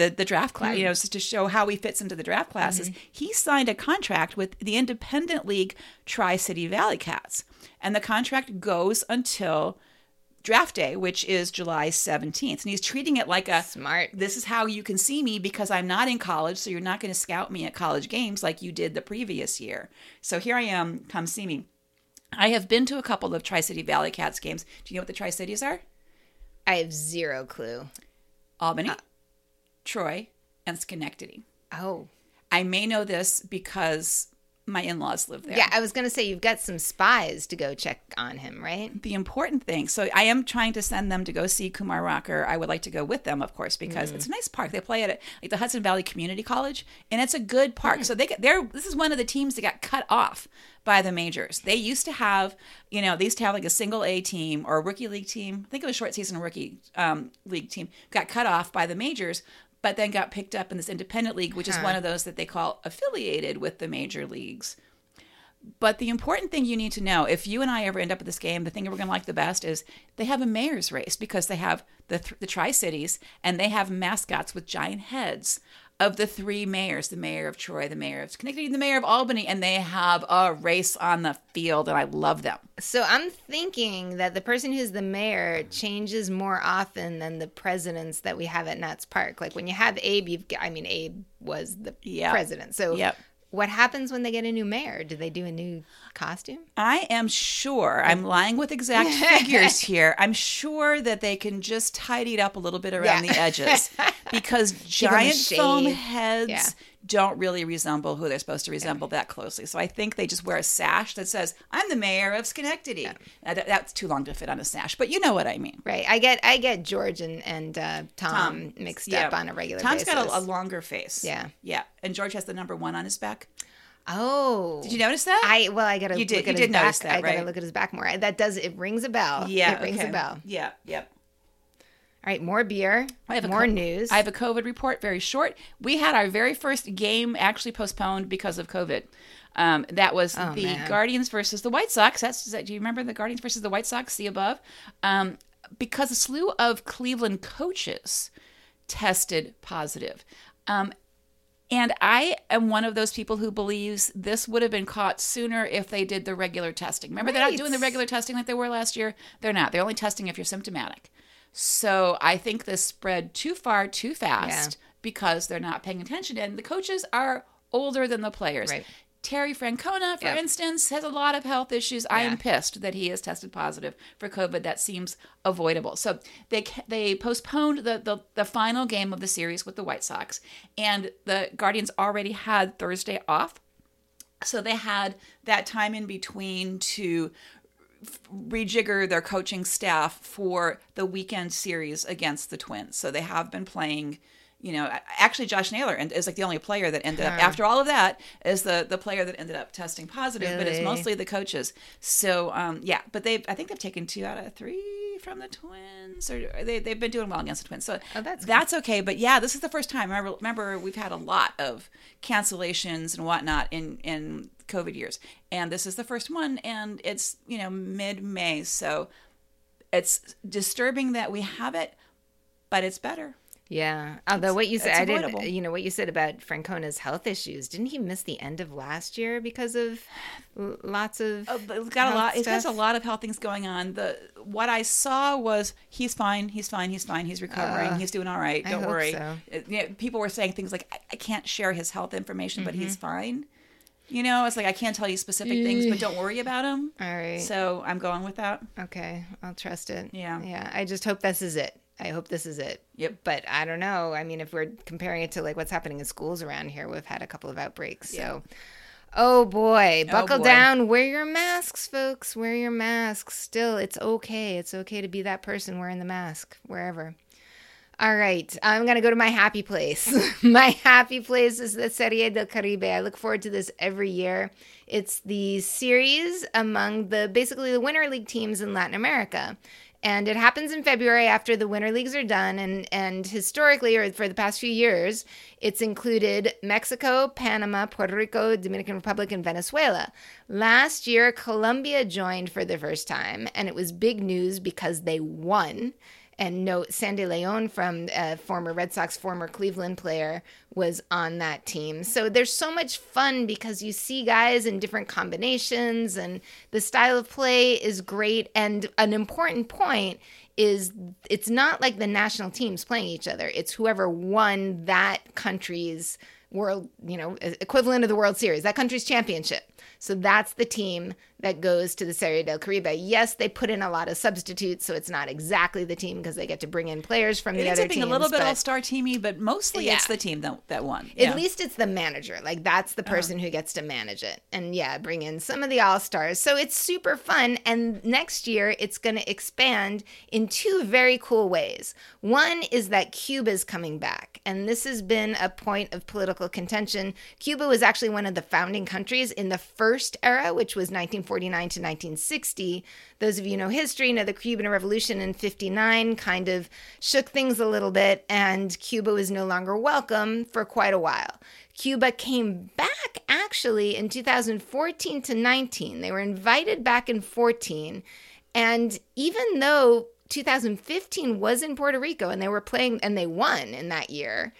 the the draft class, you mm-hmm. know, so to show how he fits into the draft classes. Mm-hmm. He signed a contract with the independent league Tri City Valley Cats, and the contract goes until draft day, which is July seventeenth. And he's treating it like a Smart. This is how you can see me because I'm not in college, so you're not going to scout me at college games like you did the previous year. So here I am. Come see me. I have been to a couple of Tri City Valley Cats games. Do you know what the Tri Cities are? I have zero clue. Albany, uh, Troy, and Schenectady. Oh. I may know this because my in laws live there. Yeah, I was going to say you've got some spies to go check on him, right? The important thing, so I am trying to send them to go see Kumar Rocker. I would like to go with them, of course, because it's a nice park. They play at like the Hudson Valley Community College, and it's a good park. So they get they're this is one of the teams that got cut off by the majors. They used to have, you know, they used to have like a single A team or a rookie league team. I think it was a short season rookie um, league team got cut off by the majors, but then got picked up in this independent league, which is one of those that they call affiliated with the major leagues. But the important thing you need to know, if you and I ever end up at this game, the thing that we're going to like the best is they have a mayor's race because they have the th- the Tri Cities and they have mascots with giant heads of the three mayors: the mayor of Troy, the mayor of Schenectady, the mayor of Albany, and they have a race on the field, and I love them. So I'm thinking that the person who's the mayor changes more often than the presidents that we have at Nats Park. Like when you have Abe, you've got, I mean, Abe was the Yep. president. So Yep. What happens when they get a new mayor? Do they do a new costume? I am sure, I'm lying with exact figures here. I'm sure that they can just tidy it up a little bit around Yeah. the edges because giant foam heads Yeah. Don't really resemble who they're supposed to resemble that closely. So I think they just wear a sash that says, I'm the mayor of Schenectady. Uh, that- that's too long to fit on a sash, but you know what I mean. Right. I get I get George and and uh, Tom, mixed Yeah. up on a regular Tom's basis. got a, a longer face. Yeah. Yeah. And George has the number one on his back. oh, Did you notice that? I well, I gotta You did- look you at did back. notice that, I gotta look at his back more. That does it rings a bell. yeah. it rings okay. a bell. Yeah. Yep. All right, more beer. I have more co- news. I have a COVID report, very short. We had our very first game actually postponed because of COVID. Um, that was the Oh, man. Guardians versus the White Sox. That's is that, do you remember the Guardians versus the White Sox? See above. Um, because a slew of Cleveland coaches tested positive. Um, and I am one of those people who believes this would have been caught sooner if they did the regular testing. Remember, they're not doing the regular testing like they were last year. They're not. They're only testing if you're symptomatic. So I think this spread too far too fast because they're not paying attention. And the coaches are older than the players. Right. Terry Francona, for Yep. instance, has a lot of health issues. I am pissed that he has tested positive for COVID. That seems avoidable. So they they postponed the, the the final game of the series with the White Sox, and the Guardians already had Thursday off. So they had that time in between to rejigger their coaching staff for the weekend series against the Twins. So they have been playing. You know, actually, Josh Naylor is like the only player that ended up after all of that is the the player that ended up testing positive, but it's mostly the coaches. So um, yeah, but they I think they've taken two out of three from the Twins, or they they've been doing well against the Twins. So Oh, that's that's okay. But yeah, this is the first time. Remember, remember we've had a lot of cancellations and whatnot in in COVID years, and this is the first one, and it's you know mid May, so it's disturbing that we have it, but it's better. Yeah. Although what you said, I did, you know, what you said about Francona's health issues. Didn't he miss the end of last year because of lots of? But He's got a lot. He has a lot of health things going on. The what I saw was he's fine. He's fine. He's fine. He's recovering. Uh, he's doing all right. Don't worry. so. You know, people were saying things like, "I, I can't share his health information, but Mm-hmm. he's fine." You know, it's like I can't tell you specific things, but don't worry about them. All right. So I'm going with that. Okay, I'll trust it. Yeah. Yeah. I just hope this is it. I hope this is it. Yep. But I don't know. I mean, if we're comparing it to like what's happening in schools around here, we've had a couple of outbreaks. So, oh boy, oh, buckle boy. down. Wear your masks, folks. Wear your masks. Still, it's okay. It's okay to be that person wearing the mask wherever. All right, I'm gonna go to my happy place. my happy place is the Serie del Caribe. I look forward to this every year. It's the series among the basically the winter league teams in Latin America. And it happens in February after the winter leagues are done. And, and historically, or for the past few years, it's included Mexico, Panama, Puerto Rico, Dominican Republic, and Venezuela. Last year, Colombia joined for the first time, and it was big news because they won and note Sandy Leon from uh, former Red Sox, former Cleveland player, was on that team. So there's so much fun because you see guys in different combinations, and the style of play is great. And an important point is it's not like the national teams playing each other, it's whoever won that country's world, you know, equivalent of the World Series, that country's championship. So that's the team that goes to the Serie del Caribe. Yes, they put in a lot of substitutes, so it's not exactly the team because they get to bring in players from the other teams. a little bit all star teamy, but mostly it's the team that, that won. At Yeah. least it's the manager. Like that's the oh. person who gets to manage it. And yeah, bring in some of the all stars. So it's super fun. And next year it's going to expand in two very cool ways. One is that Cuba's coming back. And this has been a point of political contention. Cuba was actually one of the founding countries in the first era, which was 1949 to 1960. Those of you know history know the Cuban Revolution in 59 kind of shook things a little bit, and Cuba was no longer welcome for quite a while. Cuba came back actually in 2014 to 19. They were invited back in 14. And even though 2015 was in Puerto Rico and they were playing and they won in that year,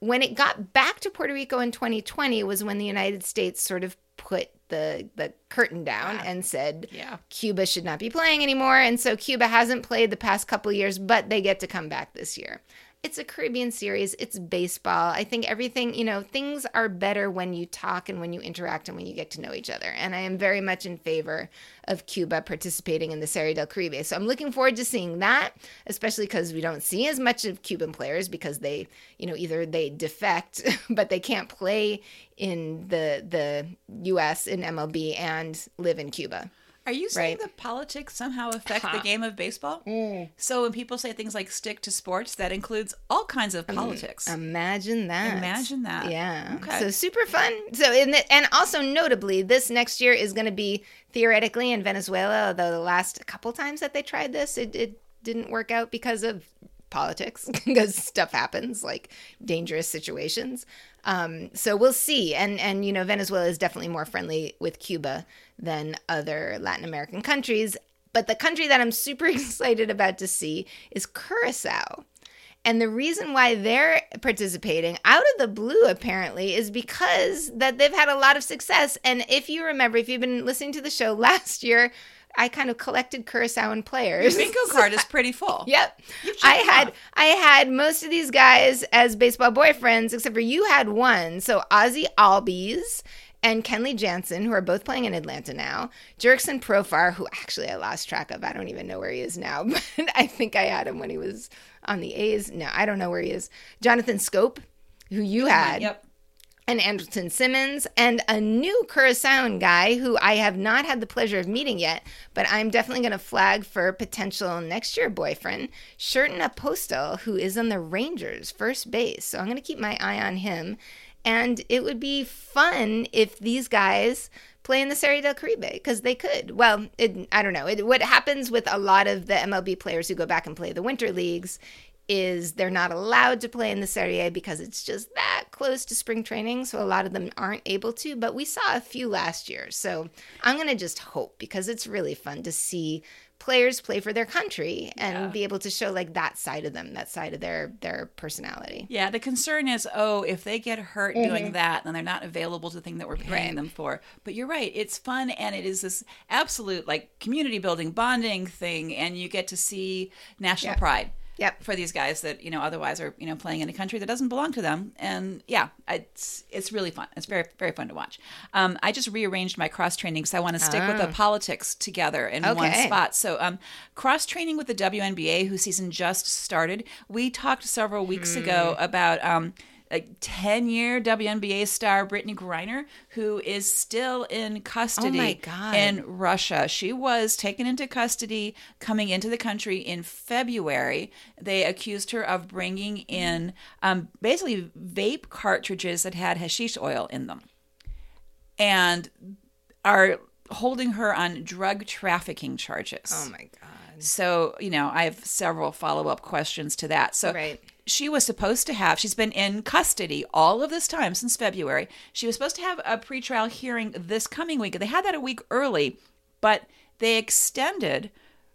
when it got back to Puerto Rico in 2020 was when the United States sort of put the the curtain down and said Yeah. Cuba should not be playing anymore and so Cuba hasn't played the past couple years but they get to come back this year. It's a Caribbean series, it's baseball. I think everything, you know, things are better when you talk and when you interact and when you get to know each other. And I am very much in favor of Cuba participating in the Serie del Caribe. So I'm looking forward to seeing that, especially because we don't see as much of Cuban players because they, you know, either they defect, but they can't play in the the US in MLB and live in Cuba. Are you saying Right. that politics somehow affect the game of baseball? Mm. So when people say things like stick to sports, that includes all kinds of politics. Imagine that. Imagine that. Yeah. Okay. So super fun. So in the, and also notably, this next year is going to be theoretically in Venezuela. Although the last couple times that they tried this, it, it didn't work out because of politics, because stuff happens like dangerous situations. Um, so we'll see. And and you know, Venezuela is definitely more friendly with Cuba than other Latin American countries. But the country that I'm super excited about to see is Curacao. And the reason why they're participating out of the blue apparently is because that they've had a lot of success. And if you remember, if you've been listening to the show last year, I kind of collected Curaçaoan players. Your bingo card is pretty full. Yep. I had off. I had most of these guys as baseball boyfriends, except for you had one. So Ozzy Albies and Kenley Jansen, who are both playing in Atlanta now. Jurickson Profar, who actually I lost track of. I don't even know where he is now, but I think I had him when he was on the A's. No, I don't know where he is. Jonathan Schoop, who you had Yep. And Andrelton Simmons, and a new Curaçaoan guy who I have not had the pleasure of meeting yet, but I'm definitely going to flag for potential next year boyfriend, Sherton Apostel, who is on the Rangers first base. So I'm going to keep my eye on him. And it would be fun if these guys play in the Serie del Caribe because they could. Well, it, I don't know. It, what happens with a lot of the MLB players who go back and play the winter leagues is they're not allowed to play in the Serie A because it's just that close to spring training. So a lot of them aren't able to. But we saw a few last year. So I'm going to just hope because it's really fun to see players play for their country and Yeah. be able to show like that side of them, that side of their their personality. Yeah, the concern is, oh, if they get hurt doing that, then they're not available to the thing that we're paying Mm-hmm. Right. them for. But you're right; it's fun, and it is this absolute like community building, bonding thing, and you get to see national Yeah. pride. Yep. for these guys that you know otherwise are you know playing in a country that doesn't belong to them and yeah it's it's really fun it's very very fun to watch um, i just rearranged my cross training because i want to stick with the politics together in one Ah. Spot so um, cross training with the WNBA whose season just started we talked several weeks ago Hmm. about um, a 10 year WNBA star Brittney Griner, who is still in custody Oh in Russia. She was taken into custody coming into the country in February. They accused her of bringing in um, basically vape cartridges that had hashish oil in them and are holding her on drug trafficking charges. Oh my god. So, you know, I have several follow up questions to that. So, Right. She was supposed to have, she's been in custody all of this time since February. She was supposed to have a pretrial hearing this coming week. They had that a week early, but they extended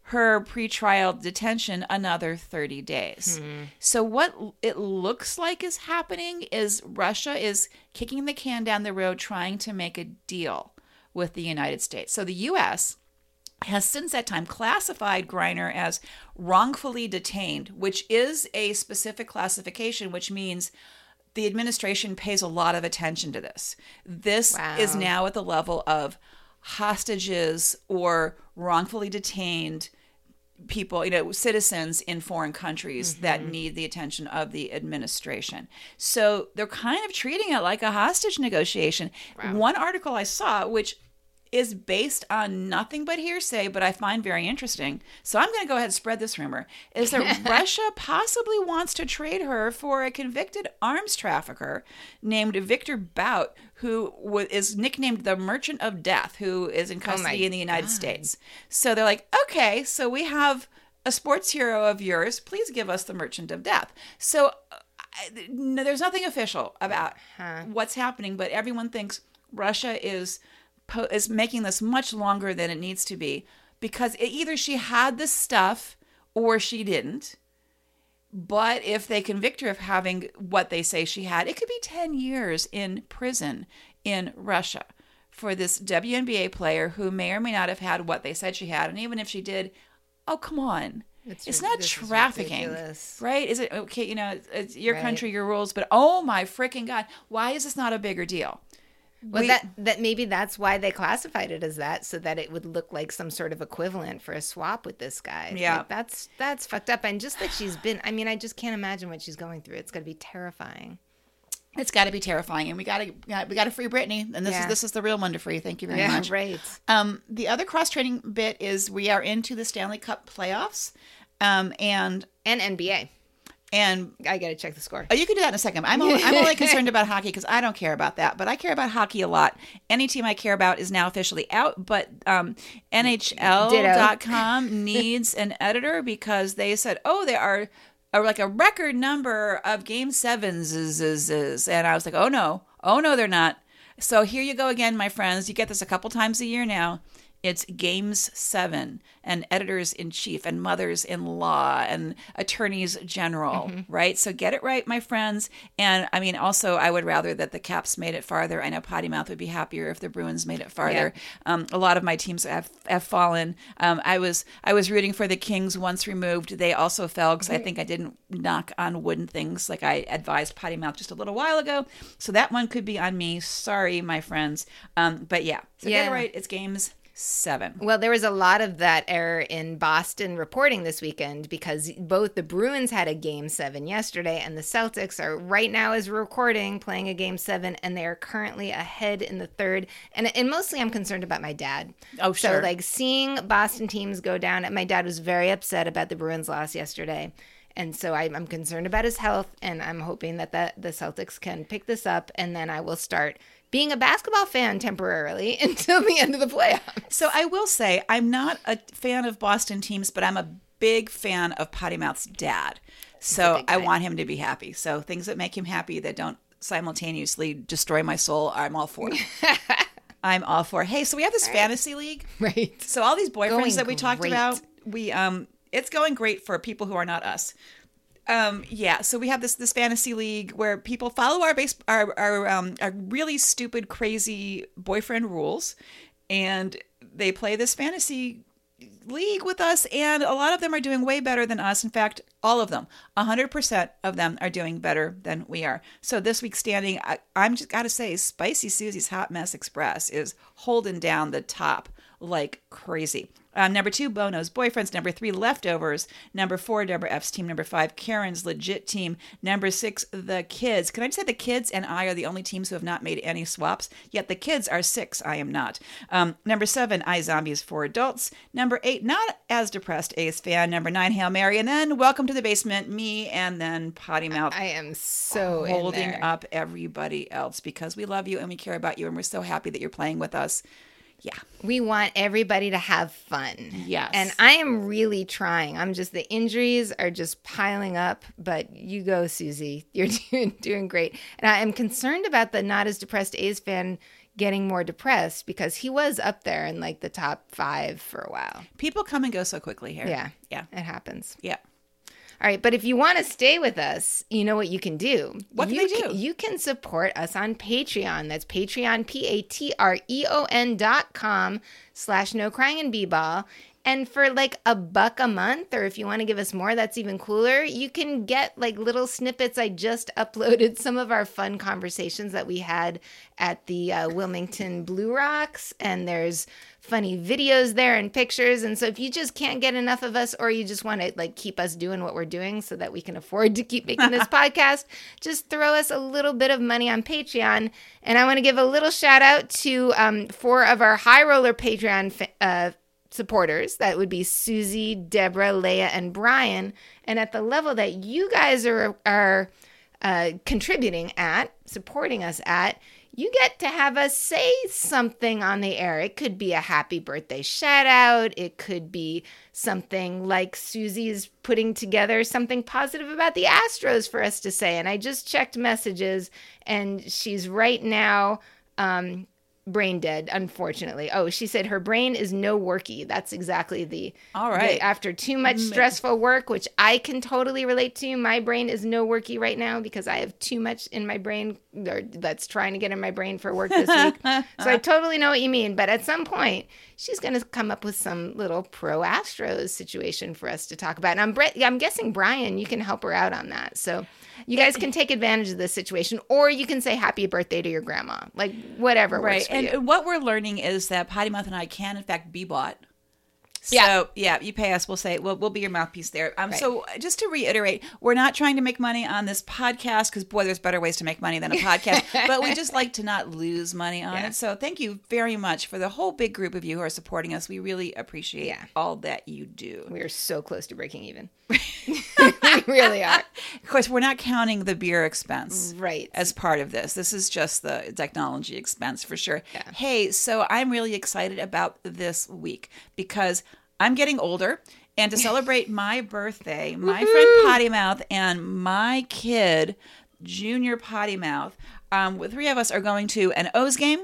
her pretrial detention another 30 days. Hmm. So, what it looks like is happening is Russia is kicking the can down the road trying to make a deal with the United States. So, the U.S has since that time classified Griner as wrongfully detained, which is a specific classification, which means the administration pays a lot of attention to this. This Wow. is now at the level of hostages or wrongfully detained people, you know, citizens in foreign countries that mm-hmm. need the attention of the administration. So they're kind of treating it like a hostage negotiation. One article I saw, which is based on nothing but hearsay, but I find very interesting. So I'm going to go ahead and spread this rumor is that Russia possibly wants to trade her for a convicted arms trafficker named Victor Bout, who is nicknamed the Merchant of Death, who is in custody in the United States. So they're like, okay, so we have a sports hero of yours. Please give us the Merchant of Death. So uh, no, there's nothing official about what's happening, but everyone thinks Russia is po- is making this much longer than it needs to be because it, either she had the stuff or she didn't. But if they convict her of having what they say she had, it could be 10 years in prison in Russia for this WNBA player who may or may not have had what they said she had. And even if she did, oh, come on. It's It's, not trafficking, ridiculous. right? Is it okay? You know, it's, it's your Right. country, your rules, but oh my freaking God, why is this not a bigger deal? Well, We- that that maybe that's why they classified it as that, so that it would look like some sort of equivalent for a swap with this guy. Yeah. Like, that's that's fucked up. And just that she's been, I mean, I just can't imagine what she's going through. It's got to be terrifying. It's got to be terrifying, and we got to we got to free Brittney, and this Yeah. is this is the real one to free. Thank you very much. right. Um, the other cross training bit is we are into the Stanley Cup playoffs, um, and And NBA. And I got to check the score. oh, you can do that in a second. I'm only, I'm only concerned about hockey because I don't care about that, but I care about hockey a lot. Any team I care about is now officially out, but um, NHL.com needs an editor because they said, oh, there are. Are like a record number of game sevens, and I was like, oh no, oh no, they're not. So here you go again, my friends. You get this a couple times a year now. It's games seven, and editors in chief, and mothers in law, and attorneys general, right? So get it right, my friends. And I mean, also, I would rather that the Caps made it farther. I know Potty Mouth would be happier if the Bruins made it farther. Um, a lot of my teams have, have fallen. Um, I was I was rooting for the Kings once removed. They also fell because I think I didn't knock on wooden things like I advised Potty Mouth just a little while ago. So that one could be on me. Sorry, my friends. Um, but yeah, so get it right. It's games seven. Well, there was a lot of that error in Boston reporting this weekend because both the Bruins had a game seven yesterday and the Celtics are right now, as we're recording, playing a game seven and they are currently ahead in the third. And, and mostly I'm concerned about my dad. Oh, sure. So, like seeing Boston teams go down, my dad was very upset about the Bruins loss yesterday. And so I, I'm concerned about his health, and I'm hoping that the, the Celtics can pick this up, and then I will start being a basketball fan temporarily until the end of the playoffs. So I will say I'm not a fan of Boston teams, but I'm a big fan of Potty Mouth's dad. So I want him to be happy. So things that make him happy that don't simultaneously destroy my soul, I'm all for. I'm all for. Hey, so we have this fantasy league. Right. So all these boyfriends Going that we talked great. about, we um, it's going great for people who are not us. Um, yeah. So we have this this fantasy league where people follow our base our our um our really stupid crazy boyfriend rules, and they play this fantasy league with us, and a lot of them are doing way better than us. In fact, all of them, 100% of them are doing better than we are. So this week's standing, I, I'm just got to say, Spicy Susie's Hot Mess Express is holding down the top like crazy. Um, number two, Bono's boyfriends. Number three, leftovers. Number four, Deborah F's team. Number five, Karen's legit team. Number six, the kids. Can I just say the kids and I are the only teams who have not made any swaps? Yet the kids are six. I am not. Um, number seven, I Zombies for adults. Number eight, not as depressed Ace fan. Number nine, Hail Mary. And then Welcome to the Basement, me, and then Potty Mouth. I am so in holding up everybody else because we love you and we care about you and we're so happy that you're playing with us. Yeah. We want everybody to have fun. Yes. And I am really trying. I'm just, the injuries are just piling up, but you go, Susie. You're doing, doing great. And I am concerned about the not as depressed A's fan getting more depressed because he was up there in like the top five for a while. People come and go so quickly here. Yeah. Yeah. It happens. Yeah. All right, but if you want to stay with us, you know what you can do. What can you they do? Can, you can support us on Patreon. That's Patreon, P A T R E O N dot com slash no crying and b-ball. And for like a buck a month, or if you want to give us more, that's even cooler. You can get like little snippets. I just uploaded some of our fun conversations that we had at the uh, Wilmington Blue Rocks, and there's funny videos there and pictures. And so if you just can't get enough of us, or you just want to like keep us doing what we're doing so that we can afford to keep making this podcast, just throw us a little bit of money on Patreon. And I want to give a little shout out to um, four of our high roller Patreon fa- uh, supporters. That would be Susie, Deborah, Leah, and Brian. And at the level that you guys are are uh, contributing at, supporting us at, you get to have us say something on the air. It could be a happy birthday shout out. It could be something like Susie's putting together something positive about the Astros for us to say. And I just checked messages, and she's right now um, brain dead, unfortunately. Oh, she said her brain is no worky. That's exactly the. All right. the- after too much mm. stressful work, which I can totally relate to, my brain is no worky right now because I have too much in my brain or that's trying to get in my brain for work this week. so I totally know what you mean. But at some point, she's going to come up with some little pro Astros situation for us to talk about. And I'm, I'm guessing, Brian, you can help her out on that. So you guys can take advantage of this situation, or you can say happy birthday to your grandma. Like, whatever Right. And you. what we're learning is that Potty Mouth and I can, in fact, be bought. So Yeah. yeah, you pay us. We'll say we'll we'll be your mouthpiece there. Um, Right. so just to reiterate, we're not trying to make money on this podcast because boy, there's better ways to make money than a podcast. but we just like to not lose money on Yeah. it. So thank you very much for the whole big group of you who are supporting us. We really appreciate Yeah. all that you do. We are so close to breaking even. we really are. Of course, we're not counting the beer expense. Right. as part of this. This is just the technology expense for sure. Yeah. Hey, so I'm really excited about this week because I'm getting older. And to celebrate my birthday, my friend Potty Mouth and my kid, Junior Potty Mouth, um, the three of us are going to an O's game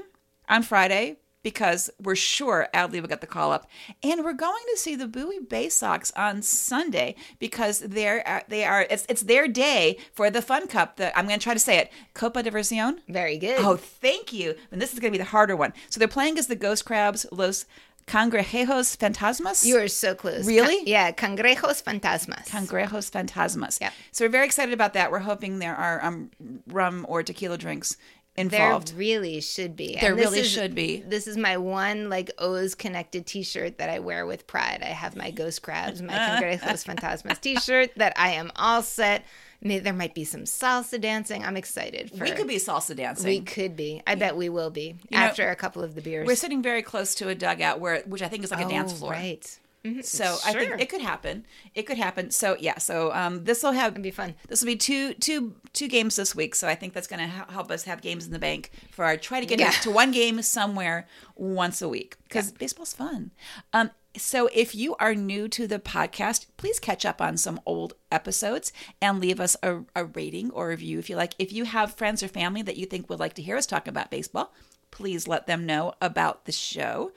on Friday because we're sure Adley will get the call up, and we're going to see the Bowie Bay Sox on Sunday because they're uh, they are it's it's their day for the Fun Cup. The I'm going to try to say it, Copa Diversión. Very good. Oh, thank you. And this is going to be the harder one. So they're playing as the Ghost Crabs, Los Cangrejos Fantasmas. you are so close. Really? Yeah, Cangrejos Fantasmas. Cangrejos Fantasmas. Yeah. So we're very excited about that. We're hoping there are um, rum or tequila drinks there involved. really should be. There really is- should be. This is my one like O's connected T-shirt that I wear with pride. I have my Ghost Crabs, my Cangrejos Fantasmas T-shirt that I am all set. May- There might be some salsa dancing. I'm excited for. we could be salsa dancing. We could be. I bet we will be know, after a couple of the beers. We're sitting very close to a dugout where, which I think is like a dance Oh, floor. Right. So I think it could happen. It could happen. So yeah. So um, this will have It'd be fun. This will be two two two games this week. So I think that's going to help us have games in the bank for our try to get Yeah. to one game somewhere once a week because baseball's fun. Um, so if you are new to the podcast, please catch up on some old episodes and leave us a, a rating or review if you like. If you have friends or family that you think would like to hear us talk about baseball, please let them know about the show.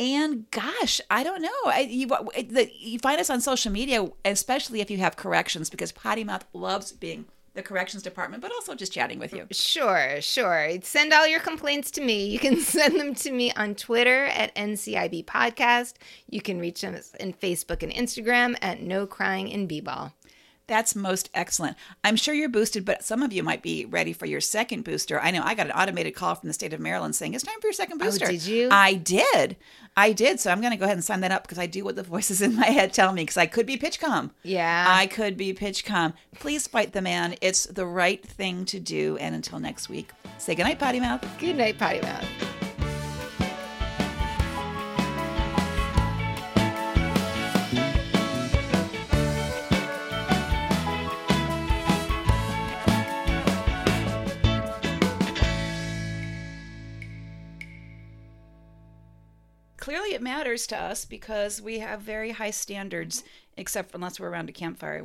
And gosh, I don't know. I, you, the, you find us on social media, especially if you have corrections, because Potty Mouth loves being the corrections department, but also just chatting with you. Sure, sure. Send all your complaints to me. You can send them to me on Twitter at NCIB Podcast. You can reach us in Facebook and Instagram at No Crying in B-Ball. That's most excellent. I'm sure you're boosted, but some of you might be ready for your second booster. I know I got an automated call from the state of Maryland saying it's time for your second oh, booster. Oh, did you? I did. I did. So I'm going to go ahead and sign that up because I do what the voices in my head tell me because I could be PitchCom. Yeah. I could be PitchCom. Please fight the man. It's the right thing to do. And until next week, say goodnight, Potty Mouth. Good night, Potty Mouth. It matters to us because we have very high standards, except unless we're around a campfire.